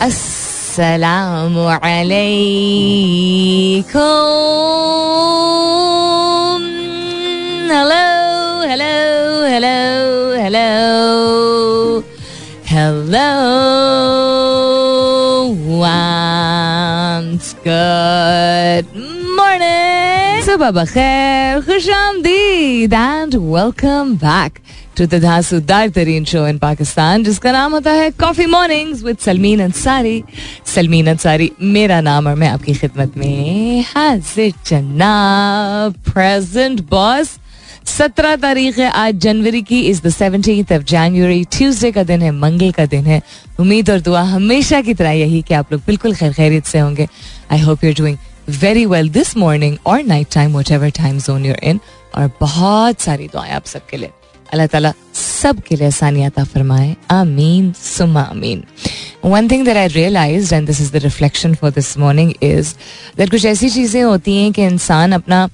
Assalamu alaikum. Hello, hello, hello, hello. Hello. Once good morning. Subah khair, khush and welcome back to the Tareen show in Pakistan जिसका नाम होता है coffee mornings with Salmeen Ansari Salmeen Ansari मेरा नाम और मैं आपकी खिदमत में हाजिर चन्ना प्रेजेंट बॉस सत्रह तारीख है आज जनवरी की is the seventeen of January Tuesday का दिन है, मंगल का दिन है. उम्मीद और दुआ हमेशा की तरह यही कि आप लोग बिल्कुल खैर खैरियत से होंगे. I hope you're doing very well this morning और night time whatever time zone you're in और बहुत सारी दुआएँ आप सबके लिए. अल्लाह ताला सब के लिए आसानियात फरमाए। आमीन सुमा आमीन। One thing that I realise and this is the reflection for this morning is that कुछ ऐसी चीज़ें होती हैं कि इंसान अपना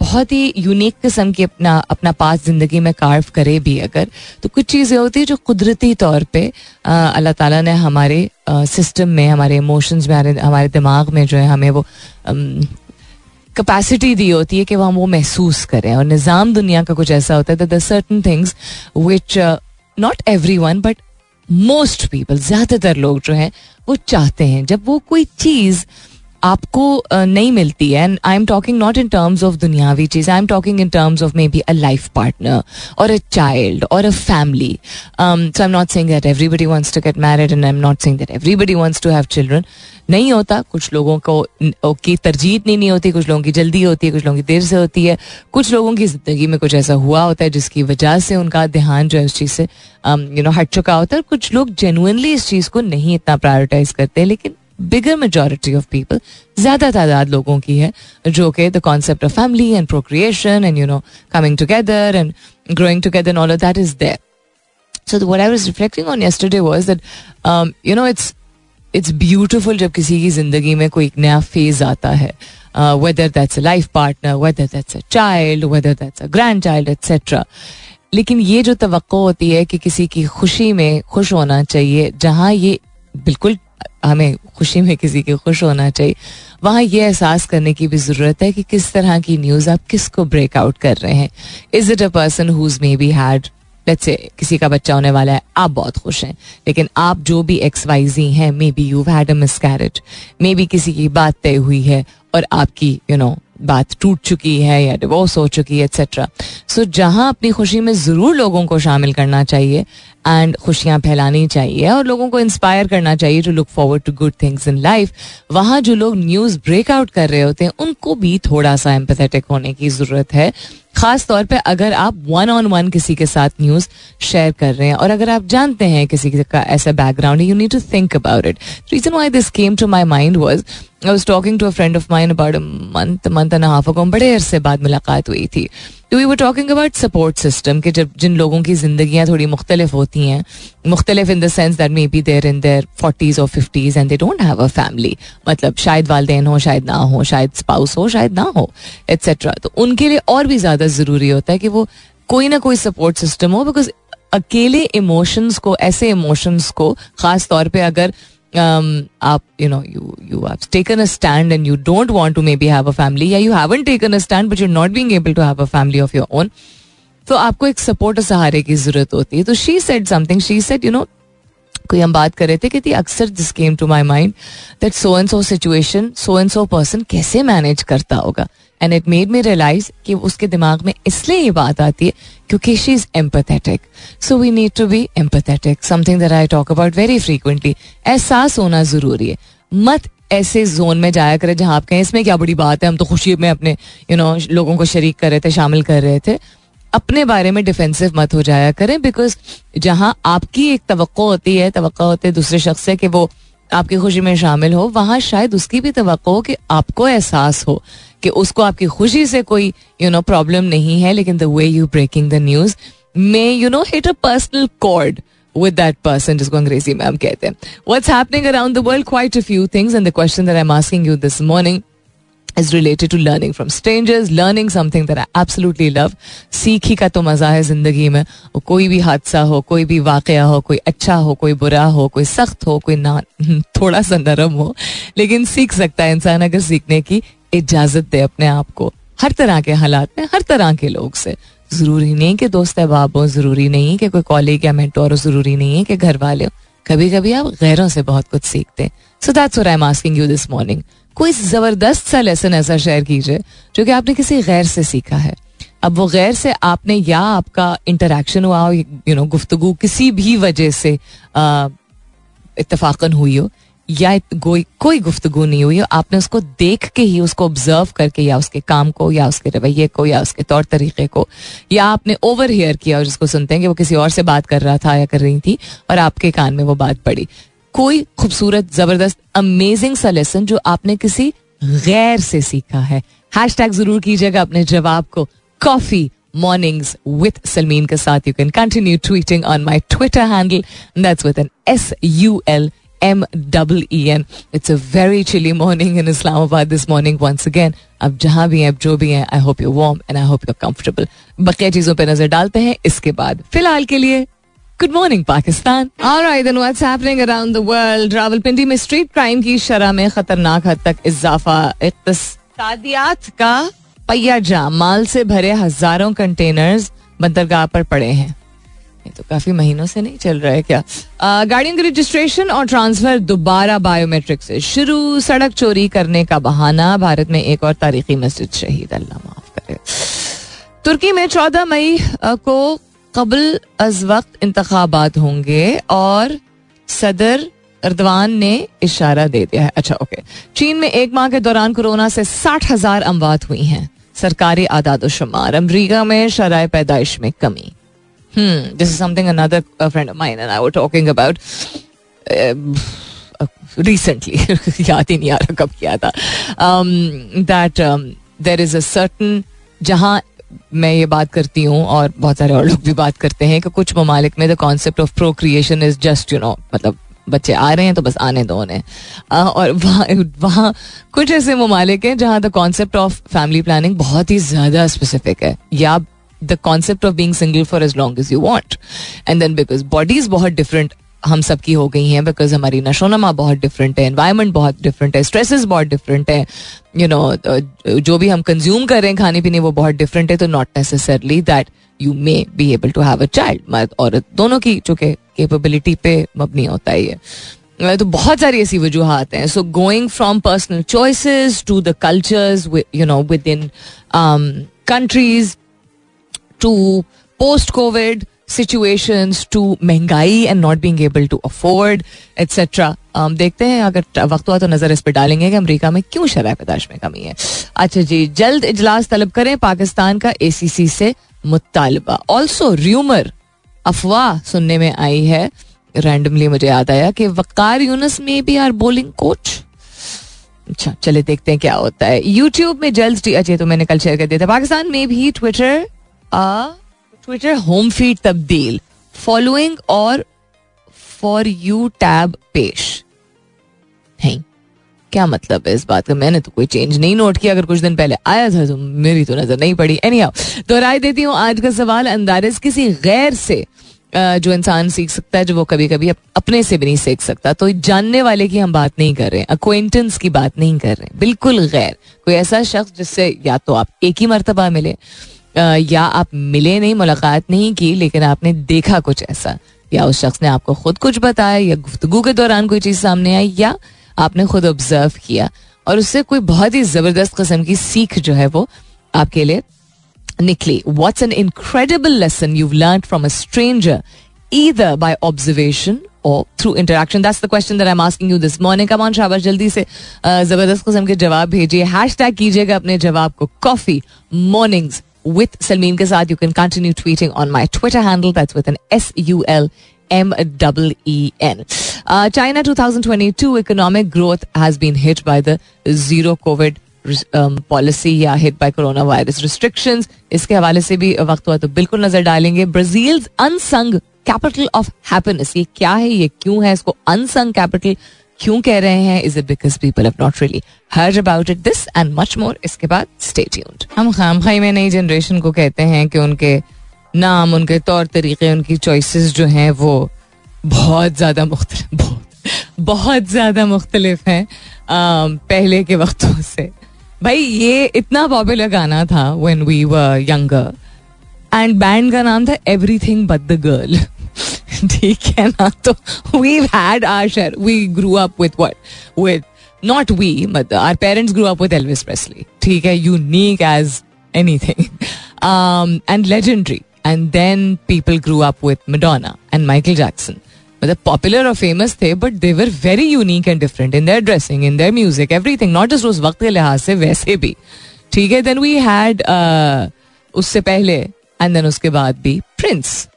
बहुत ही यूनिक किस्म की अपना अपना पास ज़िंदगी में कार्व करे भी अगर तो कुछ चीज़ें होती है जो कुदरती तौर पे अल्लाह ताला ने हमारे सिस्टम में, हमारे इमोशंस में, हमारे दिमाग में जो है, हमें वो कैपेसिटी दी होती है कि वह हम वो महसूस करें। और निज़ाम दुनिया का कुछ ऐसा होता है the certain things which not everyone but most people ज़्यादातर लोग जो हैं, वो चाहते हैं। जब वो कोई चीज़ आपको नहीं मिलती है। And I am talking not in terms of दुनियावी चीज़ I am talking in terms of maybe a life partner और अ चाइल्ड और a family so I am not saying that everybody wants to get married and I am not saying that everybody wants to have children नहीं होता। कुछ लोगों को की तरजीह इतनी नहीं होती, कुछ लोगों की जल्दी होती है, कुछ लोगों की देर से होती है। कुछ लोगों की ज़िंदगी में कुछ ऐसा हुआ होता है जिसकी वजह से उनका ध्यान जो है उस चीज़ से यू नो हट चुका होता है। कुछ लोग जेनुअनली इस चीज़ को नहीं इतना प्रायोरिटाइज करते, लेकिन बिगर मेजोरिटी ऑफ़ पीपल ज़्यादा तादाद लोगों की है जो कि the concept of family and procreation and you know coming together and growing together all that is there so what I was reflecting on yesterday was that you know it's it's beautiful जब किसी की ज़िंदगी में कोई एक नया phase आता है whether that's a life partner whether that's a child whether that's a grandchild etcetera लेकिन ये जो तो होती है कि किसी की खुशी में खुश होना चाहिए जहाँ ये बिल्कुल हमें खुशी में किसी के खुश होना चाहिए। वहाँ ये एहसास करने की भी ज़रूरत है कि किस तरह की न्यूज़ आप किसको ब्रेक आउट कर रहे हैं। Is it a person whose maybe had let's say किसी का बच्चा होने वाला है आप बहुत खुश हैं। लेकिन आप जो भी एक्स वाई जी हैं maybe you had a miscarriage maybe किसी की बात तय हुई है और आपकी यू you नो know, बात टूट चुकी है या डिवोर्स हो चुकी है एक्सेट्रा सो so, जहाँ अपनी खुशी में ज़रूर लोगों को शामिल करना चाहिए एंड खुशियाँ फैलानी चाहिए और लोगों को इंस्पायर करना चाहिए to look forward to good things in life वहाँ जो लोग न्यूज़ ब्रेकआउट कर रहे होते हैं उनको भी थोड़ा सा एम्पथेटिक होने की ज़रूरत है खास तौर पे अगर आप वन ऑन वन किसी के साथ न्यूज़ शेयर कर रहे हैं और अगर आप जानते हैं किसी का ऐसा background you need to think about it reason why this came to my mind was I was talking to a friend of mind about month month and half ago बड़े अरसे बाद मुलाकात हुई थी we were talking about support system के जब जिन लोगों की जिंदगियाँ थोड़ी मुख्तलिफ़ होती हैं, मुख्तलिफ़ in the sense that maybe they're in their forties और fifties and they don't have a family मतलब शायद वालदेन हो, शायद ना हो, शायद स्पाउस हो, शायद ना हो एट्सेट्रा तो उनके लिए और भी ज़्यादा ज़रूरी होता है कि वो कोई ना कोई सपोर्ट सिस्टम हो बिकॉज़ अकेले इमोशंस को, ऐसे इमोशंस को, खास तौर पे अगर आप you know you you have taken a stand and you don't want to maybe have a family या you haven't taken a stand but you not being able to have a family of your own तो आपको एक support और सहारे की ज़रूरत होती है। तो she said something she said you know कोई हम बात कर रहे थे कि अक्सर this came to my mind that so and so situation so and so person कैसे मैनेज करता होगा? And it made me realise कि उसके दिमाग में इसलिए ये बात आती है क्योंकि she is empathetic so we need to be empathetic something that I talk about very frequently एहसास होना ज़रूरी है। मत ऐसे जोन में जाया करें जहाँ आप कहें इसमें क्या बड़ी बात है? हम तो खुशी में अपने यू you नो know, लोगों को शरीक कर रहे थे शामिल कर रहे थे। अपने बारे में डिफेंसिव मत हो जाया करें बिकॉज़ जहाँ आपकी एक तो होती है तो होती है दूसरे शख्स से कि वो आपकी खुशी में शामिल हो वहाँ शायद उसकी भी तो कि आपको एहसास हो। कि उसको आपकी खुशी से कोई यू नो प्रॉब्लम नहीं है, लेकिन the way you breaking the news may you know hit a personal chord with that person, जिसको अंग्रेज़ी में हम कहते हैं। What's happening around the world? Quite a few things, and the question that I'm asking you this morning is related to learning from strangers learning something that I absolutely love सीख ही का तो मज़ा है ज़िंदगी में कोई भी हादसा हो कोई भी वाक़ हो कोई अच्छा हो कोई बुरा हो कोई सख्त हो कोई ना थोड़ा सा नरम हो लेकिन सीख सकता है इंसान अगर सीखने की इजाज़त दे अपने आप को। हर तरह के हालात में, हर तरह के लोग से। ज़रूरी नहीं कि दोस्त अहबाब हो, ज़रूरी नहीं कि कोई कॉलेज या मेंटोर हो, ज़रूरी नहीं है कि घर वाले हो। कभी कभी आप गैरों से बहुत कुछ सीखते हैं। So I am asking you this morning कोई ज़बरदस्त सा लेसन ऐसा शेयर कीजिए, जो कि आपने किसी गैर से सीखा है। अब वो गैर से आपने या आपका इंटरेक्शन हुआ हो यू नो गुफ्तगु किसी भी वजह से इतफाकन हुई हो या कोई कोई गुफ्तगु नहीं हुई, आपने उसको देख के ही उसको ऑब्ज़र्व करके या उसके काम को, या उसके रवैये को, या उसके तौर तरीके को, या आपने ओवर हेयर किया और उसको सुनते हैं कि वो किसी और से बात कर रहा था या कर रही थी और आपके कान में वो बात पड़ी। कोई खूबसूरत, ज़बरदस्त अमेजिंग सा लेसन जो आपने किसी गैर से सीखा है। हैश टैग ज़रूर कीजिएगा अपने जवाब को। कॉफ़ी मॉर्निंग्स विथ सलमीन के साथ you can continue tweeting on my Twitter handle that's with an S U L M double E N. It's a very chilly morning in Islamabad this morning once again. अब जहाँ भी हैं अब जो भी हैं I hope you warm and I hope you comfortable बकिया चीज़ों पर नज़र डालते हैं, इसके बाद फ़िलहाल के लिए good morning Pakistan. Alright then what's happening around the world Rawalpindi में स्ट्रीट क्राइम की शरह में खतरनाक हद तक इजाफा, इकतसादियात का पहिया जाम। माल से भरे हज़ारों कंटेनर्स बंदरगाह पर पड़े हैं। ये तो काफ़ी महीनों से नहीं चल रहा है क्या? गाड़ियों की रजिस्ट्रेशन और ट्रांसफ़र दोबारा बायोमेट्रिक से शुरू। सड़क चोरी करने का बहाना। भारत में एक और तारीखी मस्जिद शहीद, अल्लाह माफ़ करे। तुर्की में चौदह मई को कबल अज वक्त इंतबात होंगे और सदर अर्दवान ने इशारा दे दिया है। अच्छा ओके चीन में एक माह के दौरान कोरोना से साठ हज़ार अमवात हुई हैं। सरकारी आदाद शुमार अमरीका में शराय पैदाइश में कमी। Hmm, this is something another a friend of mine and I were talking about recently. याद ही नहीं आ रहा कब किया था। That there is a certain जहाँ मैं ये बात करती हूँ और बहुत सारे और लोग भी बात करते हैं कि कुछ ममालिक में the concept of procreation is just you know मतलब बच्चे आ रहे हैं तो बस आने दो उन्हें। और वहाँ वहाँ कुछ ऐसे ममालिक हैं जहाँ the concept of family planning बहुत ही ज़्यादा स्पेसिफिक है। या the concept of being single for as long as you want and then because bodies बहुत डिफरेंट हम सब की हो गई हैं बिकॉज़ हमारी नशोनमा बहुत डिफरेंट है एनवायरमेंट बहुत डिफरेंट है स्ट्रेसेस बहुत डिफरेंट है यू you नो know, जो भी हम कंज्यूम कर रहे हैं खाने पीने वो बहुत डिफरेंट है तो not necessarily that you may be able to have a child मर्द औरत दोनों की चूँकि कैपेबिलिटी पे मबनी होता ही है तो बहुत सारी ऐसी वजूहत हैं। So going from personal choices to the cultures you know within countries to post Covid situations to महँगाई and not being able to afford etcetera देखते हैं, अगर वक्त हुआ तो नज़र इस पर डालेंगे कि अमेरिका में क्यों शराब पैदाश में कमी है। अच्छा जी, जल्द इजलास तलब करें, पाकिस्तान का एसीसी से मुतालबा। ऑल्सो र्यूमर अफवाह सुनने में आई है। रैंडमली मुझे याद आया कि वकार यूनस में भी आर बोलिंग कोच अच्छा चले देखते हैं क्या होता है। यूट्यूब में जल्द अच्छा तो मैंने कल शेयर कर दिया था। पाकिस्तान में भी ट्विटर ट्विटर होम फ़ीड तब्दील फॉलोइंग और फॉर यू टैब पेश। है क्या मतलब है इस बात का? मैंने तो कोई चेंज नहीं नोट किया, अगर कुछ दिन पहले आया था तो मेरी तो नज़र नहीं पड़ी। एनी तो राय देती हूँ, आज का सवाल अंदाज किसी गैर से जो इंसान सीख सकता है, जो वो कभी कभी अपने से भी नहीं सीख सकता। तो जानने वाले की हम बात नहीं कर रहे हैं अक्वेंटेंस की बात नहीं कर रहे हैं, बिल्कुल गैर। कोई ऐसा शख्स जिससे या तो आप एक ही मरतबा मिले या आप मिले नहीं मुलाकात नहीं की लेकिन आपने देखा कुछ ऐसा। या उस शख्स ने आपको खुद कुछ बताया या गुफ्तगु के दौरान कोई चीज़ सामने आई या आपने खुद ऑब्ज़र्व किया। और उससे कोई बहुत ही ज़बरदस्त किस्म की सीख जो है वो आपके लिए निकली। What's an incredible lesson you learn from a stranger either by observation or through interaction. That's the question that I'm asking you this morning. Come on, शाबाश जल्दी से ज़बरदस्त किस्म के जवाब भेजिए। हैश टैग कीजिएगा अपने जवाब को। Coffee mornings with Salmeen के साथ you can continue tweeting on my Twitter handle that's with an S U L M E E N. Uh, China 2022 economic growth has been hit by the zero COVID policy um, या hit by corona virus restrictions इसके हवाले से भी वक्त हुआ तो बिल्कुल नजर डालेंगे Brazil unsung capital of happiness ये क्या है ये क्यों है इसको अनसंग कैपिटल क्यों कह रहे हैं? Is it because people have not really heard about it this and much more इसके बाद स्टे ट्यून्ड हम खाम खाई में नई जनरेशन को कहते हैं कि उनके नाम उनके तौर तरीके उनकी चॉइसेस जो हैं वो बहुत ज़्यादा मुख्तलिफ़ बहुत, बहुत ज़्यादा मुख्तलिफ़ हैं पहले के वक्तों से। भाई ये इतना पॉपुलर गाना था when we were younger and band का नाम था every thing but the Girl ठीक है ना? तो we had our Cher we grew up with what with not we but our parents grew up with Elvis Presley ठीक है? Unique as anything and legendary and then people grew up with Madonna and Michael Jackson मतलब popular और famous थे but they were very unique and different in their dressing in their music everything not just उस वक्त के लिहाज से, वैसे भी. ठीक है? देन वी हैड उससे पहले एंड देन उसके बाद भी प्रिंस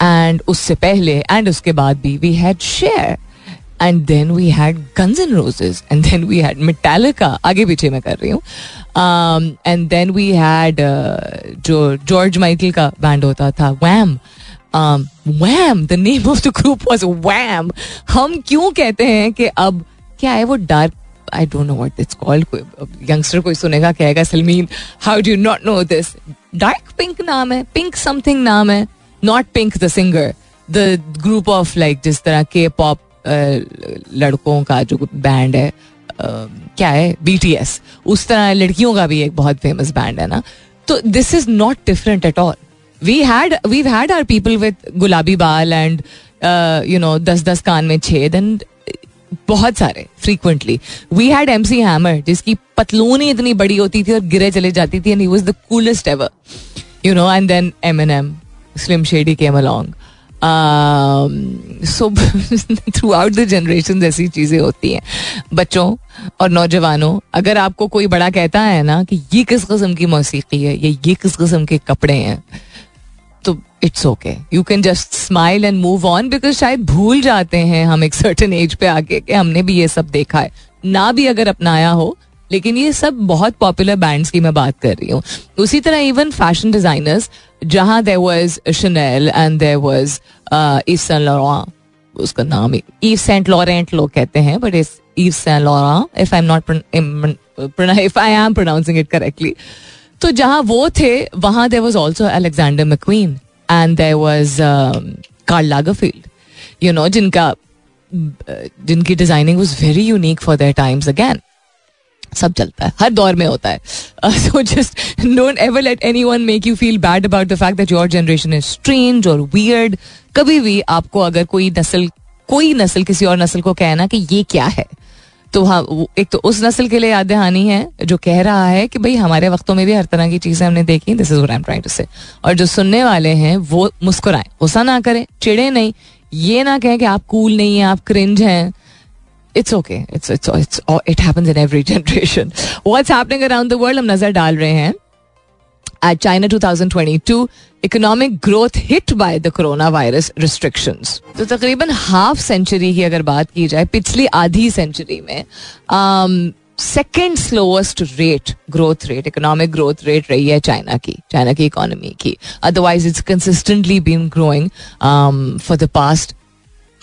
एंड उससे पहले एंड उसके बाद भी we had Cher and then we had Guns and Roses and then we had Metallica आगे पीछे मैं कर रही हूँ एंड देन वी हैड जो जॉर्ज माइकल का बैंड होता था Wham Wham the name of the group was Wham हम क्यों कहते हैं कि अब क्या है वो dark I don't know what it's called youngster कोई सुनेगा कहेगा Salmeen how do not know this dark pink नाम है पिंक समथिंग नाम है not Pink the singer the group of like जिस तरह के पॉप लड़कों का जो बैंड है क्या है? एस उस तरह लड़कियों का भी एक बहुत फ़ेमस बैंड है ना। तो this is not different at all we had we had our people with गुलाबी बाल एंड यू नो दस दस कान में छेद एंड बहुत सारे frequently we had M C Hammer जिसकी पतलून इतनी बड़ी होती थी और गिरे चले जाती थी and he was the coolest ever you know and then Eminem Slim Shady came along so throughout the generation ऐसी चीज़ें होती हैं। बच्चों और नौजवानों, अगर आपको कोई बड़ा कहता है ना कि ये किस किस्म की मौसीकी है, या ये किस किस्म के कपड़े हैं तो it's okay you can just smile and move on because शायद भूल जाते हैं हम एक सर्टन एज पे आके कि हमने भी ये सब देखा है। ना भी अगर अपनाया हो लेकिन ये सब बहुत पॉपुलर बैंड्स की मैं बात कर रही हूँ। उसी तरह इवन फ़ैशन डिजाइनर्स जहाँ there was Chanel and there was Yves Saint Laura उसका नाम ईव सेंट लॉरेंट लोग कहते हैं बट इस Yves Saint Laura if I am not if I am pronouncing it correctly तो जहाँ वो थे, वहाँ there was also Alexander McQueen and there was Karl Lagerfeld you know जिनका जिनकी designing was very unique for their times again सब चलता है, हर दौर में होता है। So just don't ever let anyone make you feel bad about the fact that your generation is strange और वियर्ड कभी भी आपको अगर कोई नस्ल कोई नस्ल, किसी और नस्ल को कहना कि ये क्या है तो हाँ एक तो उस नस्ल के लिए याद दहानी है, जो कह रहा है कि भाई हमारे वक्तों में भी हर तरह की चीज़ें हमने देखी this is I am trying to say और जो सुनने वाले हैं, वो मुस्कुराएँ, गुस्सा ना करें चिड़े नहीं। ये ना कहें कि आप कूल नहीं है, आप क्रिंज हैं। It's okay it's it's it's it happens in every generation what's happening around the world हम नज़र डाल रहे हैं। At China 2022 economic growth hit by the coronavirus restrictions. तो तकरीबन हाफ़ सेंचुरी की अगर बात की जाए, पिछली आधी सेंचुरी में second slowest rate growth rate economic growth rate रही है चाइना की चाइना की इकोनॉमी की. Otherwise it's consistently been growing for the past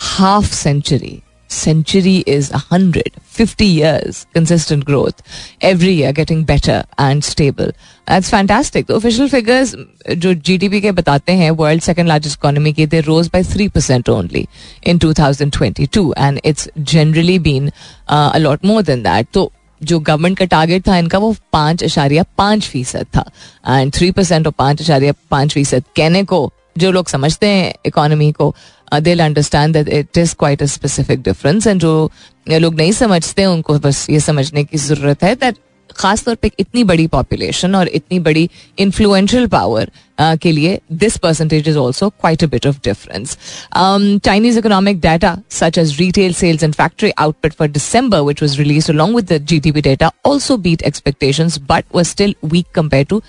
half century century is 100, 50 years consistent growth every year getting better and stable. That's fantastic. The official figures जो GDP के बताते हैं world second largest economy की they rose by 3% only in 2022 and it's generally been uh, a lot more than that. तो जो government का target था इनका वो पाँच अशारिया पाँच फ़ीसद था एंड थ्री परसेंट और पाँच अशारिया पाँच फ़ीसद कहने को जो लोग समझते हैं इकोनॉमी को they understand that it is quite a specific difference and जो लोग नहीं समझते, उनको बस ये समझने की ज़रूरत है दैट खासतौर पे इतनी बड़ी पॉपुलेशन और इतनी बड़ी इन्फ्लुएंशियल पावर के लिए this percentage is also quite a bit of difference Chinese economic data such as retail sales and factory output for December which was released along with the G D P data also beat expectation but was still weak compare to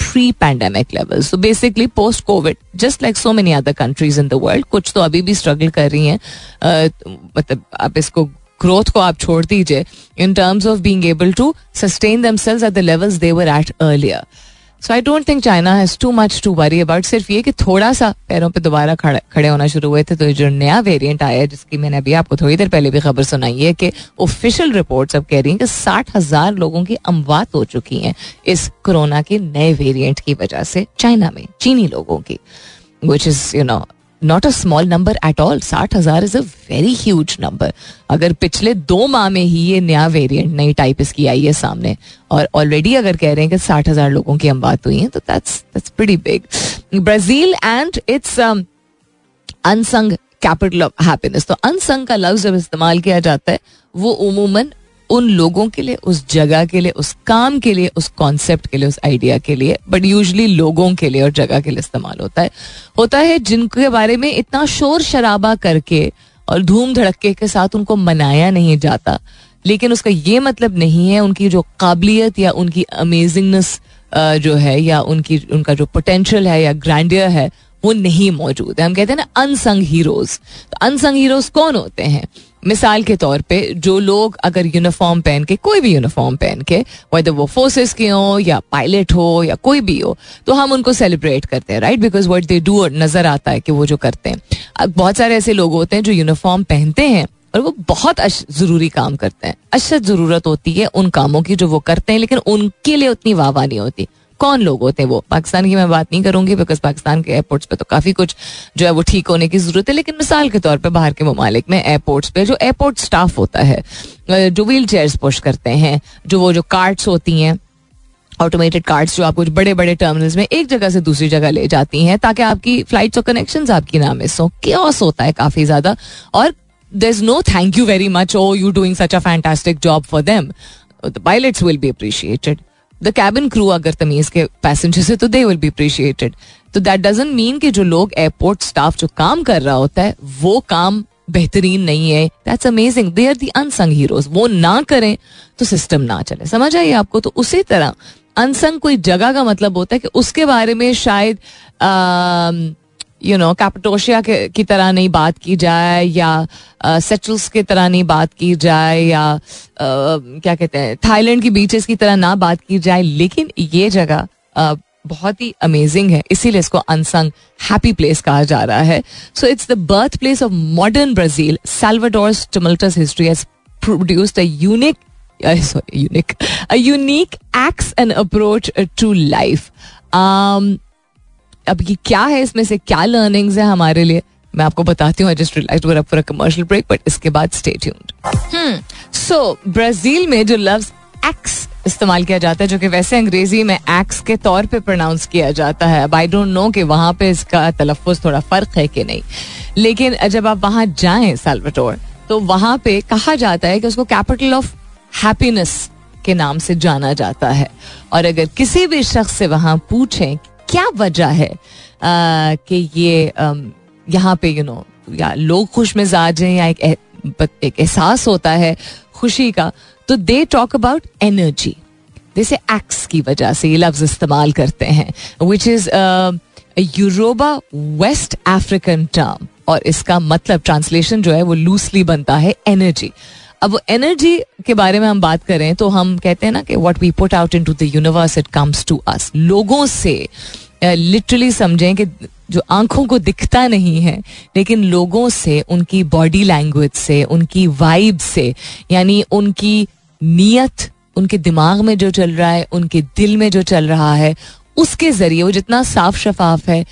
pre pandemic level so basically post Covid just like so many other countries in the world कुछ तो अभी भी struggle कर रही हैं। मतलब आप इसको ग्रोथ को आप छोड़ दीजिए in terms of being able to sustain them sales at the levels they were at earlier so I don't think China has too much to worry about सिर्फ़ ये कि थोड़ा सा पैरों पे दोबारा खड़े होना शुरू हुए थे तो जो नया वेरिएंट आया है, जिसकी मैंने अभी आपको थोड़ी देर पहले भी खबर सुनाई है कि ऑफिशियल रिपोर्ट्स अब कह रही हैं कि साठ हज़ार लोगों की अमवात हो चुकी हैं इस कोरोना के नए वेरियंट की वजह से चाइना में, चीनी लोगों की which is you know not a small number at all साठ हज़ार is a very huge number अगर पिछले दो माह में ही ये नया वेरिएंट नई टाइप इसकी आई है सामने, और ऑलरेडी अगर कह रहे हैं कि साठ हज़ार लोगों की हम बात हुई है तो that's that's pretty big Brazil and it's unsung capital of happiness तो अनसंग का लफ्ज जब इस्तेमाल किया जाता है, वो उमूमन उन लोगों के लिए, उस जगह के लिए, उस काम के लिए, उस कॉन्सेप्ट के लिए, उस आइडिया के लिए बट यूजली लोगों के लिए और जगह के लिए इस्तेमाल होता है। होता है जिनके बारे में इतना शोर शराबा करके और धूम धड़के के साथ उनको मनाया नहीं जाता, लेकिन उसका ये मतलब नहीं है उनकी जो काबिलियत या उनकी अमेजिंगनेस जो है या उनकी, उनका जो पोटेंशियल है या ग्रैंडियर है, वो नहीं मौजूद है। हम कहते हैं ना अनसंग हीरोज तो अनसंग हीरोज कौन होते हैं? मिसाल के तौर पे जो लोग अगर यूनिफॉर्म पहन के, कोई भी यूनिफॉर्म पहन के वैसे वो फोर्सेस के हो या पायलट हो या कोई भी हो तो हम उनको सेलिब्रेट करते हैं right because what they do नज़र आता है कि वो जो करते हैं। अब बहुत सारे ऐसे लोग होते हैं जो यूनिफॉर्म पहनते हैं और वो बहुत ज़रूरी काम करते हैं। अशद ज़रूरत होती है उन कामों की जो वो करते हैं, लेकिन उनके लिए उतनी वाह नहीं होती। कौन लोग होते हैं वो? पाकिस्तान की मैं बात नहीं करूँगी बिकॉज़ पाकिस्तान के एयरपोर्ट्स पे तो काफ़ी कुछ जो है वो ठीक होने की ज़रूरत है, लेकिन मिसाल के तौर पे बाहर के ममालिक में एयरपोर्ट्स पे जो एयरपोर्ट स्टाफ होता है जो व्हील चेयर्स पुश करते हैं, जो वो जो कार्ड्स होती हैं ऑटोमेटेड कार्ड्स जो आपको बड़े बड़े टर्मिनल्स में एक जगह से दूसरी जगह ले जाती हैं, ताकि आपकी फ्लाइट्स और कनेक्शन आपकी ना मिस हो। क्योस होता है काफ़ी ज़्यादा, और there is no thank you very much oh you doing such a fantastic job for them the pilots will be appreciated the cabin crew अगर तमीज के पैसेंजर से तो दे विल बी अप्रिशिएटेड तो दैट डजेंट मीन कि जो लोग airport staff जो काम कर रहा होता है, वो काम बेहतरीन नहीं है। That's amazing they are the unsung heroes वो ना करें तो सिस्टम ना चले। समझ आइए आपको? तो उसी तरह अनसंग कोई जगह का मतलब होता है कि उसके बारे में शायद यू नो कैपिटोशिया की तरह नहीं बात की जाए या सेटल्स की तरह नहीं बात की जाए या क्या कहते हैं थाईलैंड की बीचेस की तरह ना बात की जाए लेकिन ये जगह बहुत ही अमेजिंग है इसीलिए इसको अनसंग हैप्पी प्लेस कहा जा रहा है so it's the birthplace of modern Brazil Salvador's tumultuous history has produced a unique a unique acts and approach to life. Um, अब ये क्या है? इसमें से क्या लर्निंग्स है हमारे लिए? मैं आपको बताती हूँ just realise we're for commercial break but इसके बाद स्टे ट्यून्ड सो ब्राज़ील में जो लफ्ज एक्स इस्तेमाल किया जाता है, जो कि वैसे अंग्रेज़ी में एक्स के तौर पे प्रोनाउंस किया जाता है, अब आई डोंट नो कि वहाँ पे इसका तलफ़ थोड़ा फ़र्क है कि नहीं। लेकिन जब आप वहाँ जाएँ साल्वाटोर तो वहाँ पे कहा जाता है कि उसको कैपिटल ऑफ़ हैप्पीनेस के नाम से जाना जाता है। और अगर किसी भी शख्स से वहाँ पूछें क्या वजह है कि ये यहाँ पे यू नो या लोग खुश मिजाज हैं या एक एहसास होता है खुशी का तो दे टॉक अबाउट एनर्जी जैसे एक्स की वजह से ये लफ्ज इस्तेमाल करते हैं which is Yoruba West African term और इसका मतलब ट्रांसलेशन जो है वो लूसली बनता है एनर्जी अब एनर्जी के बारे में हम बात करें तो हम कहते हैं ना कि what we put out into the universe it comes to us लोगों से लिटरली समझें कि जो आँखों को दिखता नहीं है, लेकिन लोगों से, उनकी बॉडी लैंग्वेज से, उनकी वाइब से, यानी उनकी नीयत, उनके दिमाग में जो चल रहा है, उनके दिल में जो चल रहा है, उसके ज़रिए वो जितना साफ़ शफाफ है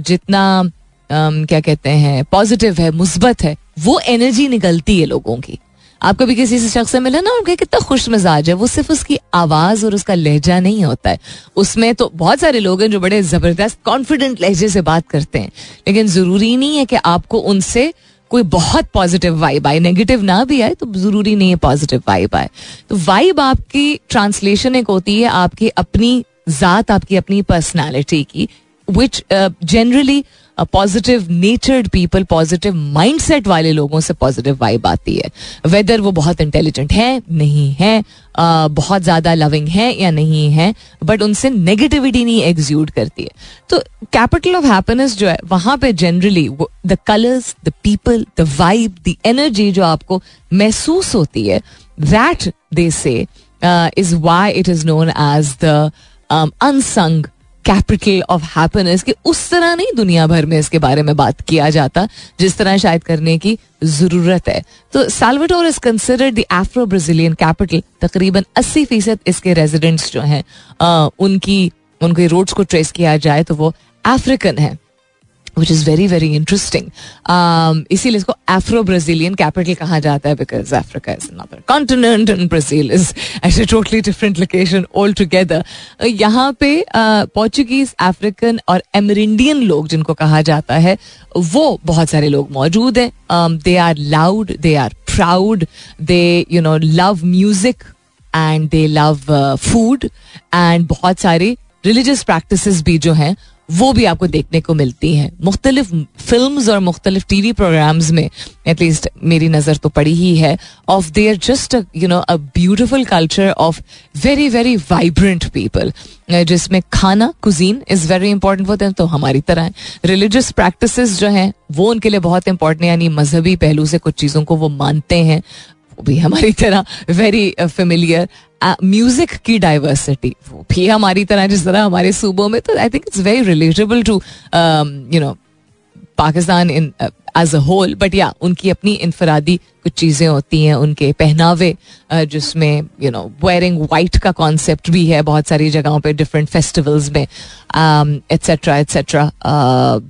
जितना क्या कहते हैं पॉजिटिव है, मुस्बत है, वो एनर्जी निकलती है लोगों की। आप कभी किसी से शख्स से मिले ना उनका कितना खुश मिजाज है। वो सिर्फ़ उसकी आवाज़ और उसका लहजा नहीं होता है। उसमें तो बहुत सारे लोग हैं जो बड़े ज़बरदस्त कॉन्फिडेंट लहजे से बात करते हैं। लेकिन ज़रूरी नहीं है कि आपको उनसे कोई बहुत पॉजिटिव वाइब आए। नेगेटिव ना भी आए तो ज़रूरी नहीं है पॉजिटिव वाइब आए। तो वाइब आपकी ट्रांसलेशन एक होती है आपकी अपनी जात आपकी अपनी पर्सनैलिटी की which generally uh, positive natured people positive mindset वाले लोगों से पॉजिटिव वाइब आती है। वेदर वो बहुत इंटेलिजेंट है नहीं है uh, बहुत ज़्यादा लविंग है या नहीं है बट उनसे नेगेटिविटी नहीं एग्ज्यूड करती है। तो कैपिटल ऑफ़ हैप्पीनेस जो है वहाँ पे generally the colours the people the vibe the energy जो आपको महसूस होती है that they say is why it is known as the unsung capital of happiness कि उस तरह नहीं दुनिया भर में इसके बारे में बात किया जाता, जिस तरह शायद करने की ज़रूरत है। तो Salvador is considered the Afro Brazilian capital तकरीबन 80 फ़ीसद इसके रेजिडेंट्स जो हैं उनकी, उनके रोड्स को ट्रेस किया जाए तो वो अफ्रीकन है। Which is very very interesting इसीलिए इसको एफ्रो ब्राजीलियन कैपिटल कहा जाता है because Africa is another continent and Brazil is actually totally different location all together यहाँ पे पोर्चुगीज अफ्रीकन और एमरिंडियन लोग जिनको कहा जाता है, वो बहुत सारे लोग मौजूद हैं। They are loud they are proud they you know love music and they love food and बहुत सारे रिलीजियस प्रैक्टिस भी जो हैं वो भी आपको देखने को मिलती हैं। मुख्तलिफ़ फ़िल्म और मुख्तलिफ़ टी वी प्रोग्राम्स में एटलीस्ट मेरी नज़र तो पड़ी ही है of their just you know a beautiful culture of very very vibrant people जिसमें खाना कुजीन इज़ वेरी इंपॉर्टेंट होते हैं तो हमारी तरह है। रिलीजियस प्रैक्टिस जो हैं, वो उनके लिए बहुत इंपॉर्टेंट यानी मजहबी पहलू से कुछ चीज़ों को वो मानते हैं। वो भी हमारी तरह वेरी फेमिलियर म्यूज़िक की डाइवर्सिटी वो भी हमारी तरह, जिस तरह हमारे सूबों में तो I think it's very relatable to you know Pakistan in as a whole but या उनकी अपनी इनफरादी कुछ चीज़ें होती हैं, उनके पहनावे जिसमें यू नो वेयरिंग वाइट का कॉन्सेप्ट भी है बहुत सारी जगहों पे डिफरेंट फेस्टिवल्स में etcetera etcetera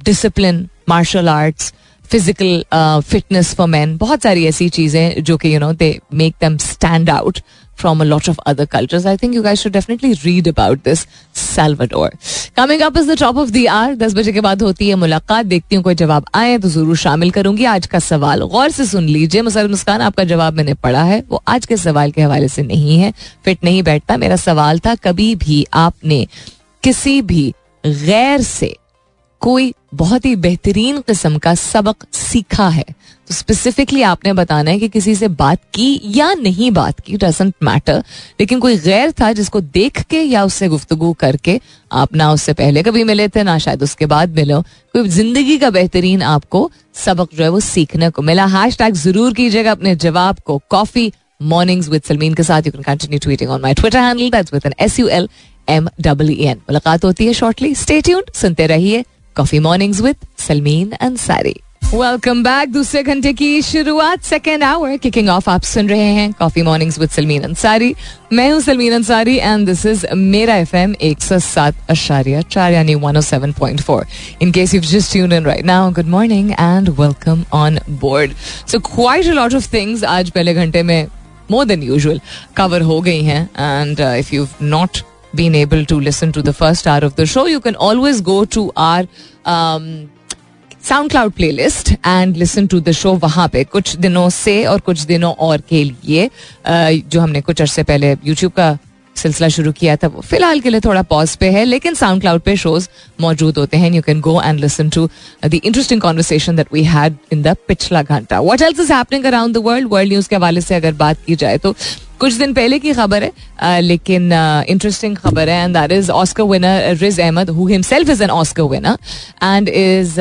discipline martial arts physical fitness for man बहुत सारी ऐसी चीज़ें जो कि you know they make them stand out from a lot of other cultures. I think you guys should definitely read about this, Salvador. Coming up is the top of the hour. दस बजे के बाद होती है मुलाकात. देखती हूँ कोई जवाब आए तो ज़रूर शामिल करूँगी. आज का सवाल गौर से सुन लीजिए. मुसर मुस्कान, आपका जवाब मैंने पढ़ा है. वो आज के सवाल के हवाले से नहीं है. फिट नहीं बैठता. मेरा सवाल था, कभी भी आपने किसी भी गैर से कोई बहुत ही बेहतरीन किस्म का सबक सीखा है। तो स्पेसिफिकली आपने बताना है कि किसी से बात की या नहीं बात की डजेंट मैटर लेकिन कोई गैर था जिसको देख के या उससे गुफ्तगु करके आप ना उससे पहले कभी मिले थे, ना शायद उसके बाद मिलो कोई ज़िंदगी का बेहतरीन आपको सबक जो है वो सीखने को मिला। हैश टैग ज़रूर कीजिएगा अपने जवाब को। कॉफ़ी मॉर्निंग्स विद सलमीन के साथ you can continue tweeting on my Twitter handle that's with N S U L M W N मुलाकात होती है शॉर्टली स्टे ट्यून्ड सुनते रहिए। Coffee mornings with Salmeen Ansari welcome back दूसरे घंटे की शुरुआत सेकेंड आवर किकिंग ऑफ़ आप सुन रहे हैं coffee mornings with Salmeen Ansari मैं हूँ Salmeen Ansari and this is Mera F M एक सौ सात अशारिया चार, यानी one O seven point four in case you just tune in right now good morning and welcome on board so quite a lot of things आज पहले घंटे में मोर देन यूजुअल कवर हो गई हैं. And if you not been able to listen to the first hour of the show, you can always go to our um, SoundCloud playlist and listen to the show वहाँ पे कुछ दिनों से और कुछ दिनों और के लिए। जो हमने कुछ अरसे पहले YouTube का सिलसिला शुरू किया था वो फ़िलहाल के लिए थोड़ा पॉज पे है लेकिन साउंड क्लाउड पे शोज़ मौजूद होते हैं। You can go and listen to the interesting conversation that we had in the पिछला घंटा। What else is happening around the world world news के हवाले से अगर बात की जाए तो कुछ दिन पहले की खबर है लेकिन इंटरेस्टिंग खबर है and that is Oscar winner Riz Ahmed who himself is an Oscar winner and is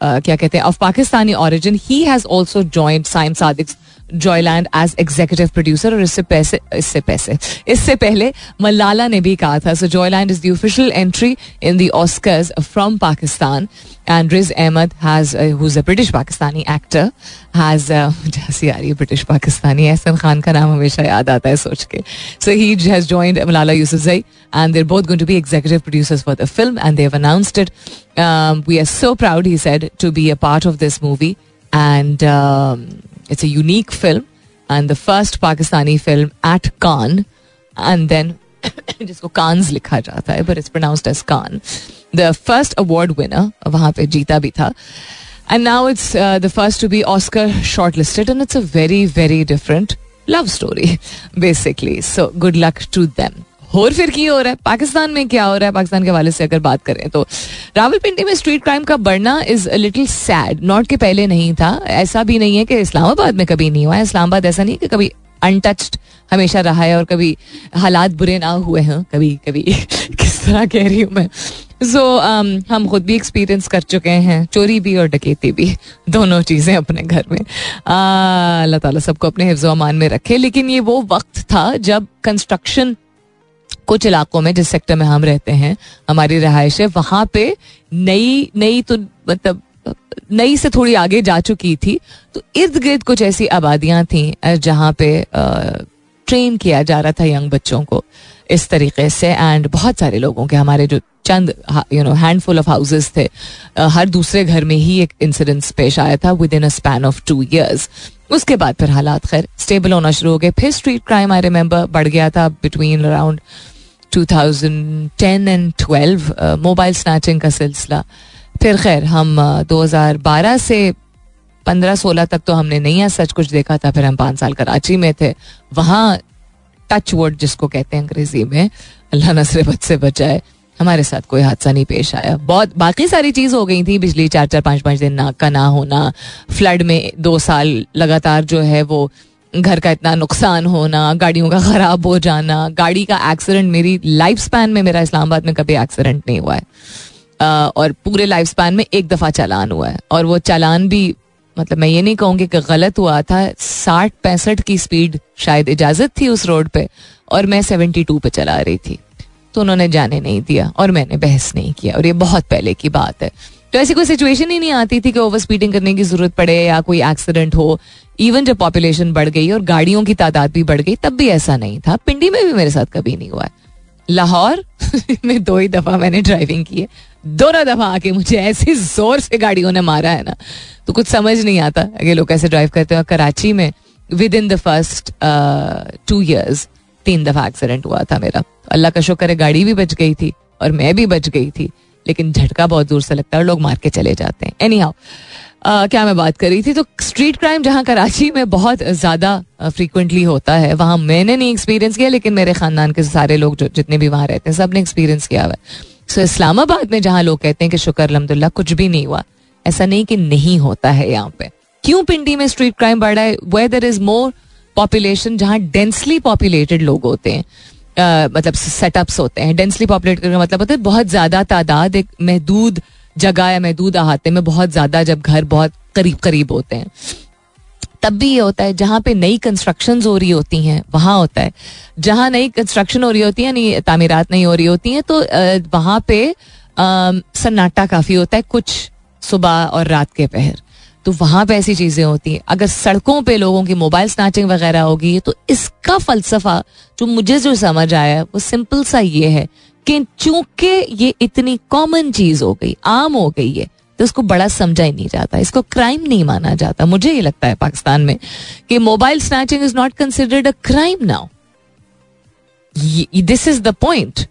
क्या कहते हैं of Pakistani origin he has also joined Saim Sadiq Joyland as executive producer और इससे पैसे इससे पैसे इससे पहले मलाला ने भी कहा था so Joyland is the official entry in the Oscars from Pakistan and Riz Ahmed has who's a British Pakistani actor has जैसी आ रही है ब्रिटिश पाकिस्तानी एहसन खान का नाम हमेशा याद आता है सोच के। So he has joined Malala Yousafzai and they're both going to be executive producers for the film and they have announced it we are so proud he said to be a part of this movie and um, it's a unique film and the first Pakistani film at Cannes. And then, जिसको Cannes लिखा जाता है but it's pronounced as Cannes the first award winner वहाँ पे जीता भी था. And now it's the first to be Oscar shortlisted and it's a very very different love story basically so good luck to them और फिर की हो रहा है? पाकिस्तान में क्या हो रहा है? पाकिस्तान के हवाले से अगर बात करें तो। रावलपिंडी में स्ट्रीट क्राइम का बढ़ना इज़ लिटिल सैड नॉट के पहले नहीं था। ऐसा भी नहीं है कि इस्लामाबाद में कभी नहीं हुआ है। इस्लामाबाद ऐसा नहीं कि कभी अनटच्ड हमेशा रहा है और कभी हालात बुरे ना हुए हैं। कभी कभी किस तरह कह रही हूँ मैं? सो so, um, हम खुद भी एक्सपीरियंस कर चुके हैं। चोरी भी और डकैती भी। दोनों चीज़ें अपने घर में। अल्लाह ताला सबको अपने हिफ्ज अमान में रखे। लेकिन ये वो वक्त था जब कंस्ट्रक्शन कुछ इलाकों में, जिस सेक्टर में हम रहते हैं, हमारी रहायश है, वहाँ पे नई नई तो मतलब नई से थोड़ी आगे जा चुकी थी। तो इर्द गिर्द कुछ ऐसी आबादियाँ थी जहाँ पे ट्रेन किया जा रहा था यंग बच्चों को इस तरीके से। एंड बहुत सारे लोगों के हमारे जो चंद you know handful of houses थे हर दूसरे घर में ही एक इंसिडेंस पेश आया था within a span of two years उसके बाद फिर हालात खैर स्टेबल होना शुरू हो गए। फिर स्ट्रीट क्राइम आई रिमेंबर बढ़ गया था between around 2010 and 12 mobile snatching का सिलसिला। फिर खैर, हम 2012 से 15-16 तक तो हमने नहीं सच कुछ देखा था। फिर हम पाँच साल कराची में थे। वहाँ टच वर्ड जिसको कहते हैं अंग्रेज़ी में, अल्लाह नसरबत से बचाए, हमारे साथ कोई हादसा नहीं पेश आया। बहुत, बाकी सारी चीज़ हो गई थी। बिजली चार चार, पाँच पाँच दिन ना का ना होना, फ्लड में दो साल लगातार जो है वो घर का इतना नुकसान होना, गाड़ियों का खराब हो जाना, गाड़ी का एक्सीडेंट मेरी लाइफ स्पैन में मेरा इस्लामाबाद में कभी एक्सीडेंट नहीं हुआ है। और पूरे लाइफ स्पैन में एक दफ़ा चालान हुआ है। और वो चालान भी मतलब मैं ये नहीं कहूँगी कि गलत हुआ था, साठ पैंसठ की स्पीड शायद इजाज़त थी उस रोड पे, और मैं सेवेंटी टू पे चला रही थी। तो उन्होंने जाने नहीं दिया, और मैंने बहस नहीं किया, और ये बहुत पहले की बात है। तो ऐसी कोई सिचुएशन ही नहीं आती थी कि ओवर स्पीडिंग करने की ज़रूरत पड़े या कोई एक्सीडेंट हो। इवन जब पॉपुलेशन बढ़ गई और गाड़ियों की तादाद भी बढ़ गई, तब भी ऐसा नहीं था। पिंडी में भी मेरे साथ कभी नहीं हुआ लाहौर में दो ही दफ़ा मैंने ड्राइविंग की है। दोनों दफ़ा आके मुझे ऐसे ज़ोर से गाड़ियों ने मारा है ना तो कुछ समझ नहीं आता। अगर लोग कैसे ड्राइव करते हैं कराची में within the first two years तीन दफ़ा एक्सीडेंट हुआ था मेरा। अल्लाह का शुक्र है, गाड़ी भी बच गई थी और मैं भी बच गई थी। लेकिन झटका बहुत दूर से लगता है और लोग मार के चले जाते हैं। एनी हाउ क्या मैं बात कर रही थी? तो स्ट्रीट क्राइम जहाँ कराची में बहुत ज़्यादा फ्रीक्वेंटली होता है, वहाँ मैंने नहीं एक्सपीरियंस किया, लेकिन मेरे खानदान के सारे लोग जो, जितने भी वहाँ रहते हैं सबने एक्सपीरियंस किया हुआ है। सो इस्लामाबाद में जहाँ लोग कहते हैं कि शुक्र, अलहमदुल्ला, कुछ भी नहीं हुआ। ऐसा नहीं कि नहीं होता है यहाँ पे। क्यों पिंडी में स्ट्रीट क्राइम बढ़ा है? वे देर इज़ मोर पॉपुलेशन जहाँ डेंसली पॉपुलेटेड लोग होते हैं। मतलब सेटअप्स होते हैं डेंसली पॉपुलेटेड का मतलब होता है बहुत ज़्यादा तादाद एक महदूद जगह या महदूद अहाते में बहुत ज़्यादा जब घर बहुत करीब करीब होते हैं। तब भी ये होता है, जहाँ पे नई कंस्ट्रक्शन हो रही होती हैं, वहाँ होता है। जहाँ नई कंस्ट्रक्शन हो रही होती है, यानी तामीरात नहीं हो रही होती हैं तो वहाँ पे सन्नाटा काफ़ी होता है कुछ सुबह और रात के पहर। तो वहाँ पे ऐसी चीज़ें होती हैं। अगर सड़कों पे लोगों की मोबाइल स्नैचिंग वगैरह होगी तो इसका फलसफा जो मुझे जो समझ आया वो सिंपल सा ये है कि चूँकि ये इतनी कॉमन चीज़ हो गई आम हो गई है तो इसको बड़ा समझा ही नहीं जाता। इसको क्राइम नहीं माना जाता। मुझे ये लगता है पाकिस्तान में कि mobile snatching is not considered a crime now this is the point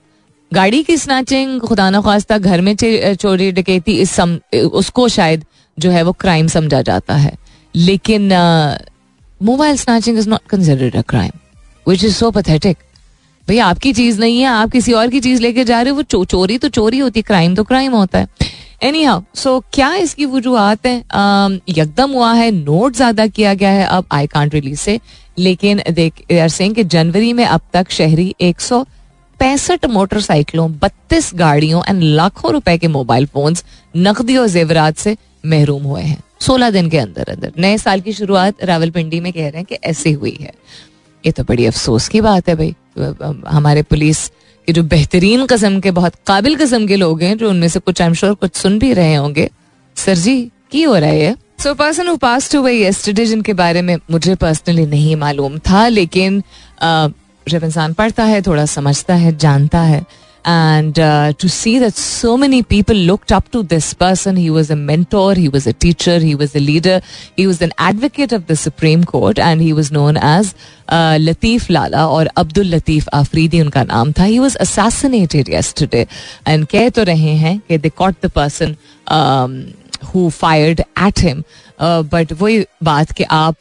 गाड़ी की स्नैचिंग खुदा न खास्ता घर में चोरी डकैती इस सम, उसको शायद जो है वो क्राइम समझा जाता है। लेकिन mobile snatching is not considered a crime which is so pathetic भाई आपकी चीज़ नहीं है आप किसी और की चीज़ लेके जा रहे हो वो चो, चोरी तो चोरी होती है क्राइम तो क्राइम होता है। एनी हाउ सो क्या इसकी वजूहत है? यकदम हुआ है नोट ज़्यादा किया गया है अब आई कांट रिलीज़ से लेकिन देख के जनवरी में अब तक शहरी एक सौ पैंसठ मोटरसाइकिलों बत्तीस गाड़ियों एंड लाखों रुपए के मोबाइल फोन्स नकदी और जेवरात से महरूम हुए हैं। सोलह दिन के अंदर अंदर। नए साल की शुरुआत रावलपिंडी में कह रहे हैं कि ऐसी हुई है। ये तो बड़ी अफसोस की बात है भाई। हमारे पुलिस के जो बेहतरीन कस्म के, बहुत काबिल कस्म के लोग हैं, जो उनमें से कुछ आई एम श्योर कुछ सुन भी रहे होंगे। सर जी, की हो रहा है so person passed away yesterday जिनके बारे में मुझे पर्सनली नहीं मालूम था, लेकिन जब इंसान पढ़ता है, थोड़ा समझता है, जानता है and uh, to see that so many people looked up to this person he was a mentor he was a teacher he was a leader he was an advocate of the supreme court and he was known as uh, latif lala or abdul latif afridi unka naam tha he was assassinated yesterday and keh to rahe hain कि they caught the person um, who fired at him uh, but वही बात कि आप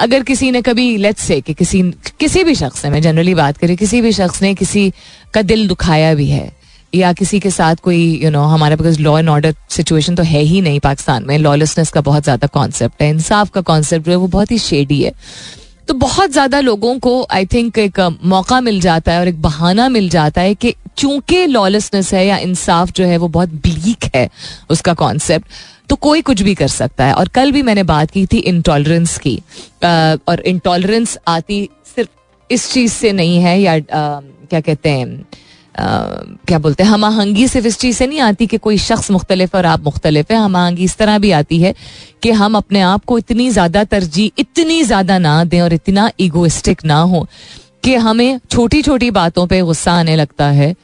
अगर किसी ने कभी let's say कि किसी किसी भी शख्स ने, मैं जनरली बात करी, किसी भी शख्स ने किसी का दिल दुखाया भी है, या किसी के साथ कोई यू नो हमारे पास लॉ एंड ऑर्डर सिचुएशन तो है ही नहीं पाकिस्तान में। लॉलेसनेस का बहुत ज़्यादा कॉन्सेप्ट है, इंसाफ का कॉन्सेप्ट है वो बहुत ही शेडी है। तो बहुत ज़्यादा लोगों को आई थिंक एक मौका मिल जाता है और एक बहाना मिल जाता है कि चूँकि लॉलेसनेस है या इंसाफ जो है वो बहुत ब्लीक है उसका कॉन्सेप्ट तो कोई कुछ भी कर सकता है। और कल भी मैंने बात की थी इंटॉलरेंस की। और इंटॉलरेंस आती सिर्फ़ इस चीज़ से नहीं है या क्या कहते हैं क्या बोलते हैं हम आहंगी सिर्फ़ इस चीज़ से नहीं आती कि कोई शख्स मुख्तलिफ़ और आप मुख्तलिफ़ है। हम आहंगी इस तरह भी आती है कि हम अपने आप को इतनी ज़्यादा तरजीह, इतनी ज़्यादा ना दें और इतना ईगोइस्टिक ना हो कि हमें छोटी छोटी बातों पे गुस्सा आने लगता है।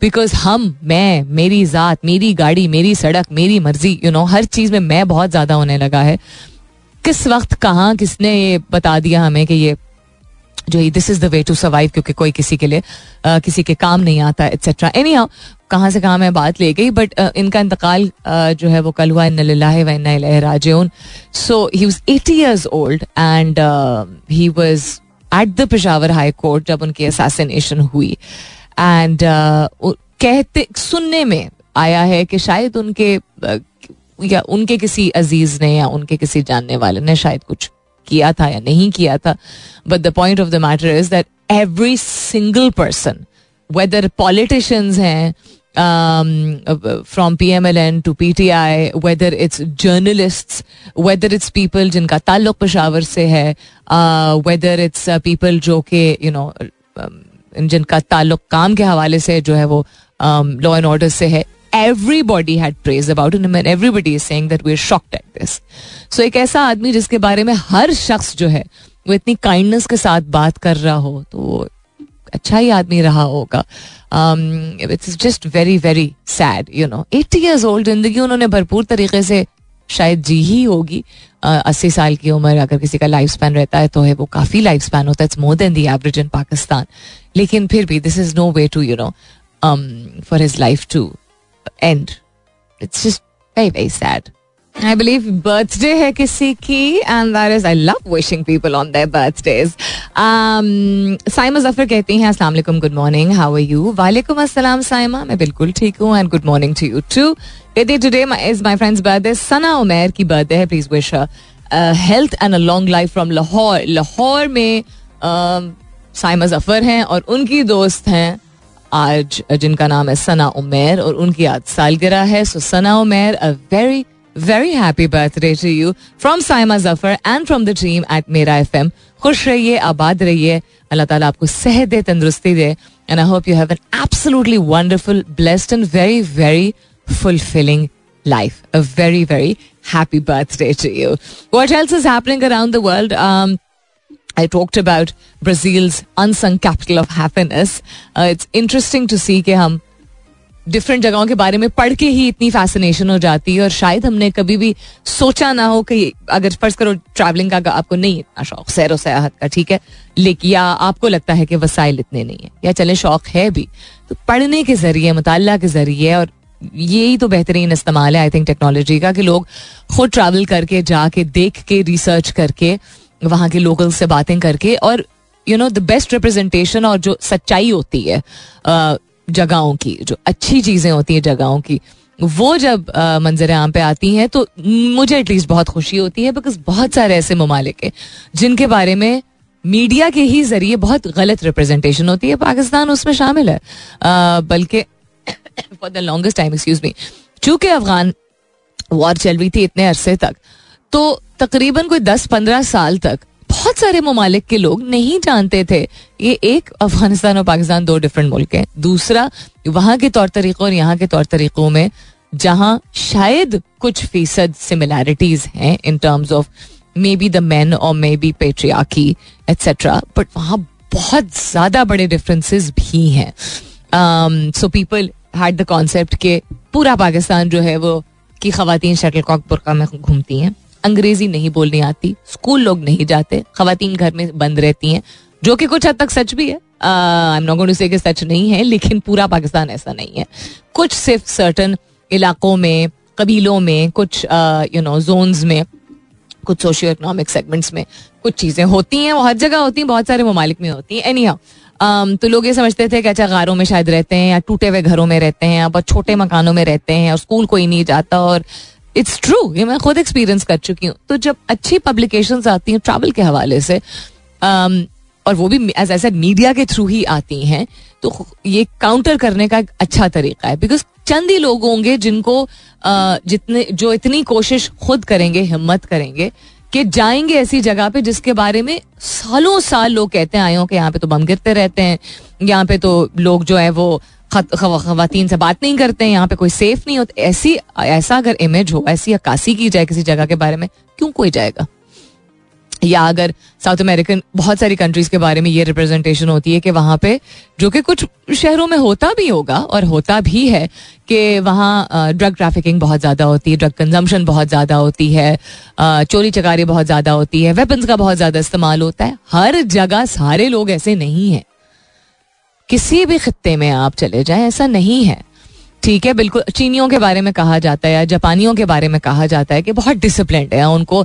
बिकॉज़ हम मैं मेरी ज़ात मेरी गाड़ी मेरी सड़क मेरी मर्ज़ी यू you नो know, हर चीज़ में मैं बहुत ज़्यादा होने लगा है। किस वक्त कहाँ किसने ये बता दिया हमें कि ये जो ये this is the way to survive क्योंकि कोई किसी के लिए आ, किसी के काम नहीं आता एट्सेट्रा एनी हाउ कहाँ से कहाँ मैं बात ले गई बट इनका इंतकाल जो है वो कल हुआ इन राजून so he was eighty years old and he was at the Peshawar high court जब उनकी असैसिनेशन हुई. एंड uh, कहते सुनने में आया है कि शायद उनके या उनके किसी अज़ीज़ ने या उनके किसी जानने वाले ने शायद कुछ किया था या नहीं किया था। But the point of the matter is that every single person whether politicians हैं from P M L N to P T I whether it's journalist whether it's people जिनका ताल्लुक पेशावर से है वेदर इट्स पीपल जो कि यू नो जिनका ताल्लुक काम के हवाले से जो है वो लॉ एंड ऑर्डर से है had praise about him and everybody is saying that we're shocked at this. So एक ऐसा आदमी जिसके बारे में हर शख्स जो है, वो इतनी काइंडनेस के साथ बात कर रहा हो तो वो अच्छा ही आदमी रहा होगा। It's just very very sad you know eighty years old ज़िंदगी उन्होंने भरपूर तरीके से शायद जी ही होगी। अस्सी साल की उम्र अगर किसी का लाइफ स्पैन रहता है तो है वो काफ़ी लाइफ स्पैन होता है। It's more than the average in Pakistan लेकिन फिर भी this is no way to you know for his life to end it's just very very sad I believe birthday है किसी की and that is I love wishing people on their birthdays Saima Zafar कहती हैं, अस्सलाम वालेकुम good morning how are you वालेकुम अस्सलाम, साइमा, मैं बिल्कुल ठीक हूँ and good morning to you to कहती today is my friend's birthday Sana Umair की बर्थडे है please wish health and a long life from Lahore Lahore में साइमा ज़फ़र हैं और उनकी दोस्त हैं आज जिनका नाम है सना उमेर और उनकी आज सालगिरह है so Sana Umair a very very happy birthday to you from Saima Zafar and from the team at Mera F M खुश रहिए आबाद रहिए अल्लाह ताला आपको सेहत दे तंदुरुस्ती दे and I hope you have an absolutely wonderful blessed and very very fulfilling life. A very, very happy birthday to you. What else is happening around the world? I talked about Brazil's unsung capital of happiness. Uh, it's interesting to see कि हम different जगहों के बारे में पढ़ के ही इतनी fascination हो जाती है और शायद हमने कभी भी सोचा ना हो कि अगर फ़र्ज़ करो ट्रैवलिंग का आपको नहीं इतना शौक सैर सयाहत का ठीक है लेकिन या आपको लगता है कि वसाइल इतने नहीं है या चले शौक है भी तो पढ़ने के ज़रिए मुताला के ज़रिए और यही तो बेहतरीन इस्तेमाल है आई थिंक टेक्नोलॉजी का कि लोग खुद ट्रैवल करके जाके देख के रिसर्च करके वहाँ के लोकल से बातें करके और you know the best representation और जो सच्चाई होती है जगहों की, जो अच्छी चीज़ें होती हैं जगहों की, वो जब मंजर आम पे आती हैं तो मुझे एटलीस्ट बहुत खुशी होती है बिकॉज़ बहुत सारे ऐसे ममालिक हैं, जिनके बारे में मीडिया के ही ज़रिए बहुत गलत रिप्रेजेंटेशन होती है, पाकिस्तान उसमें शामिल है। बल्कि for the longest time excuse me चूँकि अफगान वॉर चल रही थी इतने अरसे तक तो तकरीबन कोई दस पंद्रह साल तक बहुत सारे ममालिक के लोग नहीं जानते थे। ये एक अफ़गानिस्तान और पाकिस्तान दो डिफरेंट मुल्क हैं। दूसरा, वहाँ के तौर तरीकों और यहाँ के तौर तरीकों में, जहाँ शायद कुछ फ़ीसद सिमिलैरिटीज हैं in terms of maybe the man और may be patriarchy etcetera but वहाँ बहुत ज़्यादा बड़े डिफरेंसेस भी हैं। So people had the concept के पूरा पाकिस्तान जो है वो की खातन शटल कॉक बुरका में घूमती हैं। अंग्रेज़ी नहीं बोलनी आती, स्कूल लोग नहीं जाते खातन घर में बंद रहती हैं, जो कि कुछ हद तक सच भी है। आई एम नॉट से सच नहीं है, लेकिन पूरा पाकिस्तान ऐसा नहीं है। कुछ सिर्फ़ सर्टन इलाकों में, कबीलों में, कुछ यू नो जोन्स में, कुछ सोशियो इकोनॉमिक सेगमेंट्स में कुछ चीज़ें होती हैं, वो हर जगह होती हैं, बहुत सारे ममालिक में होती हैं। एनी हाउ तो लोग ये समझते थे कि अच्छा गारों में शायद रहते हैं या टूटे हुए घरों में रहते हैं या बहुत छोटे मकानों में रहते हैं, और स्कूल कोई नहीं जाता, और इट्स ट्रू ये मैं खुद एक्सपीरियंस कर चुकी हूँ। तो जब अच्छी पब्लिकेशन आती हैं ट्रैवल के हवाले से um, और वो भी एज एज मीडिया के थ्रू ही आती हैं तो ये काउंटर करने का एक अच्छा तरीका है। बिकॉज़ चंद ही लोग होंगे जिनको uh, जितने जो इतनी कोशिश खुद करेंगे हिम्मत करेंगे कि जाएँगे ऐसी जगह पे जिसके बारे में सालों साल लोग कहते हैं हो कि यहाँ पे तो बम गिरते रहते हैं यहाँ पे तो लोग जो है वो खातन से बात नहीं करते हैं यहाँ पे कोई सेफ़ नहीं होता ऐसी, ऐसा अगर इमेज हो, ऐसी अक्सी की जाए किसी जगह के बारे में, क्यों कोई जाएगा? या अगर साउथ अमेरिकन बहुत सारी कंट्रीज़ के बारे में ये रिप्रेजेंटेशन होती है कि वहाँ पे, जो कि कुछ शहरों में होता भी होगा, और होता भी है, कि वहाँ ड्रग ट्रैफिकिंग बहुत ज़्यादा होती है ड्रग कंजम्पशन बहुत ज़्यादा होती है चोरी चकारी बहुत ज़्यादा होती है वेपन्स का बहुत ज़्यादा इस्तेमाल होता है। हर जगह सारे लोग ऐसे नहीं हैं। किसी भी खत्ते में आप चले जाएँ, ऐसा नहीं है। ठीक है, बिल्कुल, चीनियों के बारे में कहा जाता है या जापानियों के बारे में कहा जाता है कि बहुत डिसिप्लिन है, उनको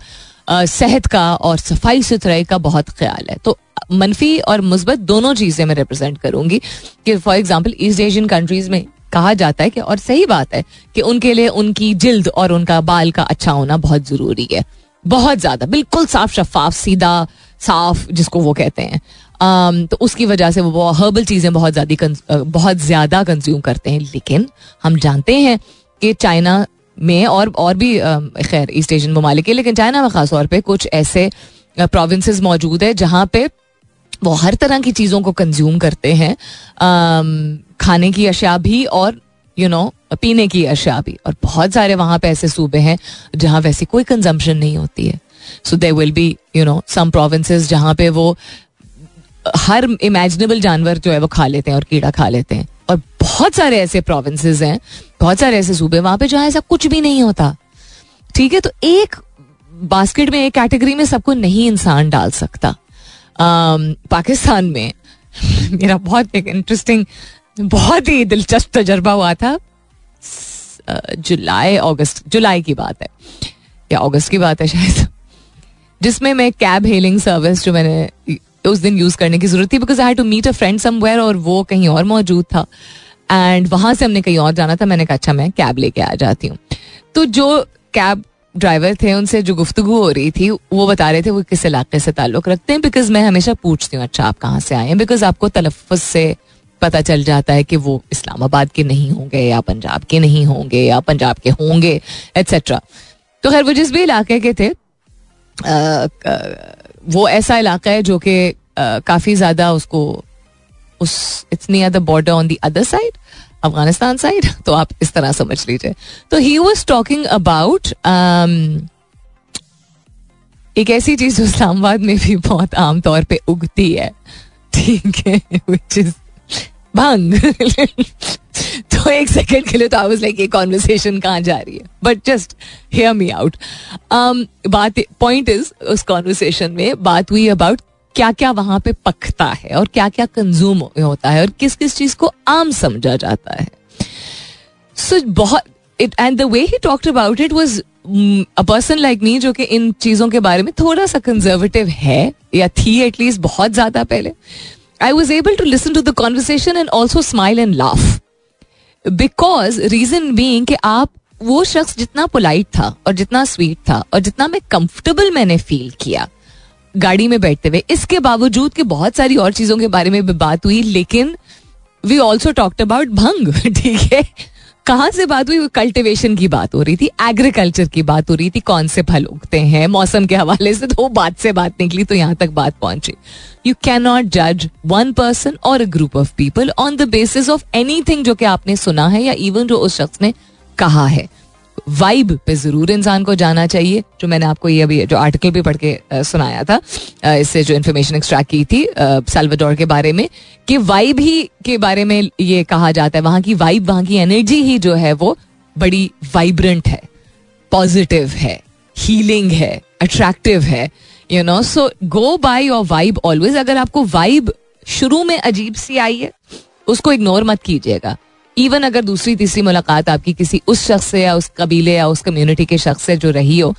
सेहत का और सफ़ाई सुथराई का बहुत ख्याल है। तो मनफी और मुस्बत दोनों चीज़ें मैं रिप्रेजेंट करूँगी कि for example East Asian countries में कहा जाता है कि, और सही बात है कि उनके लिए उनकी जिल्द और उनका बाल का अच्छा होना बहुत ज़रूरी है। बहुत ज़्यादा, बिल्कुल साफ़ शफाफ सीधा, साफ़, जिसको वो कहते हैं। तो उसकी वजह से वो हर्बल चीज़ें बहुत ज़्यादा बहुत ज़्यादा कंज्यूम करते हैं। लेकिन हम जानते हैं कि चाइना में और और भी खैर ईस्ट एशियन ममालिक है लेकिन चाइना में खास तौर पे कुछ ऐसे प्रोविंसेस मौजूद है जहाँ पे वो हर तरह की चीज़ों को कंज्यूम करते हैं। खाने की अशिया भी और यू you नो know, पीने की अशिया भी। और बहुत सारे वहाँ पे ऐसे सूबे हैं जहाँ वैसे कोई कंजम्पशन नहीं होती है। So they will be you know some provinces जहाँ पे वो हर इमेजिनेबल जानवर जो है वो खा लेते हैं और कीड़ा खा लेते हैं। और बहुत सारे ऐसे प्रोविंसेस हैं, बहुत सारे ऐसे सूबे वहाँ पे जहाँ ऐसा कुछ भी नहीं होता। ठीक है तो एक बास्केट में, एक कैटेगरी में सबको नहीं इंसान डाल सकता। पाकिस्तान में मेरा बहुत एक इंटरेस्टिंग बहुत ही दिलचस्प तजर्बा हुआ था। जुलाई, अगस्त, जुलाई की बात है। या अगस्त की बात है शायद। जिसमें मैं कैब हेलिंग सर्विस जो मैंने उस दिन यूज़ करने की ज़रूरत थी because I to meet a friend somewhere और वो कहीं और मौजूद था। एंड वहाँ से हमने कहीं और जाना था, मैंने कहा अच्छा मैं कैब लेके आ जाती हूँ। तो जो कैब ड्राइवर थे, उनसे जो गुफ्तु हो रही थी, वो बता रहे थे, वो किस इलाके से ताल्लुक रखते हैं? बिकॉज़ मैं हमेशा पूछती हूँ अच्छा आप कहाँ से आए हैं? बिकॉज़ आपको तलफ़ से पता चल जाता है कि वो इस्लामाबाद के नहीं होंगे या पंजाब के नहीं होंगे या पंजाब के होंगे एट्सेट्रा तो खैर वो जिस भी इलाके के थे वो ऐसा इलाका है जो कि काफ़ी ज़्यादा उसको, उस it's near the border on the other side Afghanistan side तो आप इस तरह समझ लीजिए। तो ही वॉज़ टॉकिंग अबाउट एक ऐसी चीज़ जो इस्लामाबाद में भी बहुत आम तौर पे उगती है, ठीक है विच इज़ भंग। एक सेकंड के लिए तो आई वाज लाइक ये कॉन्वर्सेशन कहाँ जा रही है? But just hear me out बात पॉइंट इज़ उस कॉन्वर्सेशन में बात हुई अबाउट क्या क्या वहाँ पे पकता है और क्या क्या कंज्यूम होता है और किस किस चीज़ को आम समझा जाता है। सो बहुत it and the way he talked about it was a person like me जो कि इन चीज़ों के बारे में थोड़ा सा कंजर्वेटिव है, या थी एटलीस्ट बहुत ज़्यादा पहले I was able to listen to the conversation and also smile and laugh because reason being आप वो शख्स जितना पोलाइट था और जितना स्वीट था और जितना मैं कंफर्टेबल मैंने फील किया गाड़ी में बैठते हुए, इसके बावजूद कि बहुत सारी और चीज़ों के बारे में भी बात हुई, लेकिन we also talked about bhang ठीक है? कहाँ से बात हुई? कल्टिवेशन की बात हो रही थी एग्रीकल्चर की बात हो रही थी, कौन से फल उगते हैं? मौसम के हवाले से तो बात से बात निकली तो यहाँ तक बात पहुँची। यू कैन नॉट जज वन पर्सन और a group of people on the basis of any जो कि आपने सुना है या इवन जो उस शख्स ने कहा है। वाइब पे ज़रूर इंसान को जाना चाहिए, जो मैंने आपको ये अभी, जो आर्टिकल भी पढ़ के सुनाया था इससे जो इन्फॉर्मेशन एक्सट्रैक्ट की थी सेल्वाडोर के बारे में, कि वाइब ही के बारे में ये कहा जाता है, वहाँ की वाइब वहाँ की एनर्जी ही जो है वो बड़ी वाइब्रेंट है पॉजिटिव है हीलिंग है अट्रैक्टिव है you know so go by your vibe always अगर आपको वाइब शुरू में अजीब सी आई है, उसको इग्नोर मत कीजिएगा। इवन अगर दूसरी, तीसरी मुलाकात आपकी किसी उस शख्स से या उस कबीले या उस कम्युनिटी के शख्स से जो रही हो,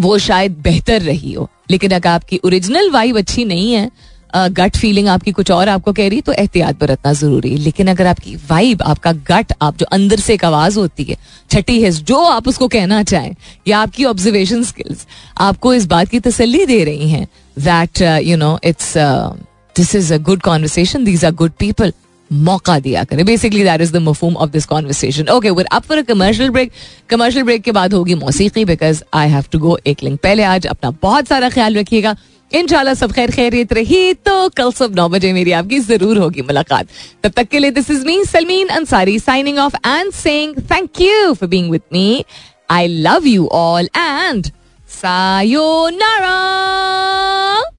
वो शायद बेहतर रही हो। लेकिन अगर आपकी ओरिजिनल वाइब अच्छी नहीं है गट फीलिंग आपकी कुछ और आपको कह रही तो एहतियात बरतना ज़रूरी है। लेकिन अगर आपकी वाइब आपका गट आप जो अंदर से एक आवाज़ होती है, छठी है, जो आप उसको कहना चाहें, या आपकी ऑब्जर्वेशन स्किल्स आपको इस बात की तसल्ली दे रही हैं that you know it's this is a good conversation these are good people मौका दिया करें। Basically that is the मफूम of this conversation okay we're up for commercial break commercial break के बाद होगी मौसीकी because I have to go एक link पहले आज अपना बहुत सारा ख्याल रखिएगा। इनशाला सब खैर खैरियत रही तो कल सब नौ बजे मेरी आपकी ज़रूर होगी मुलाकात। तब तक के लिए this is me Salmeen Ansari signing off and saying thank you for being with me I love you all and sayonara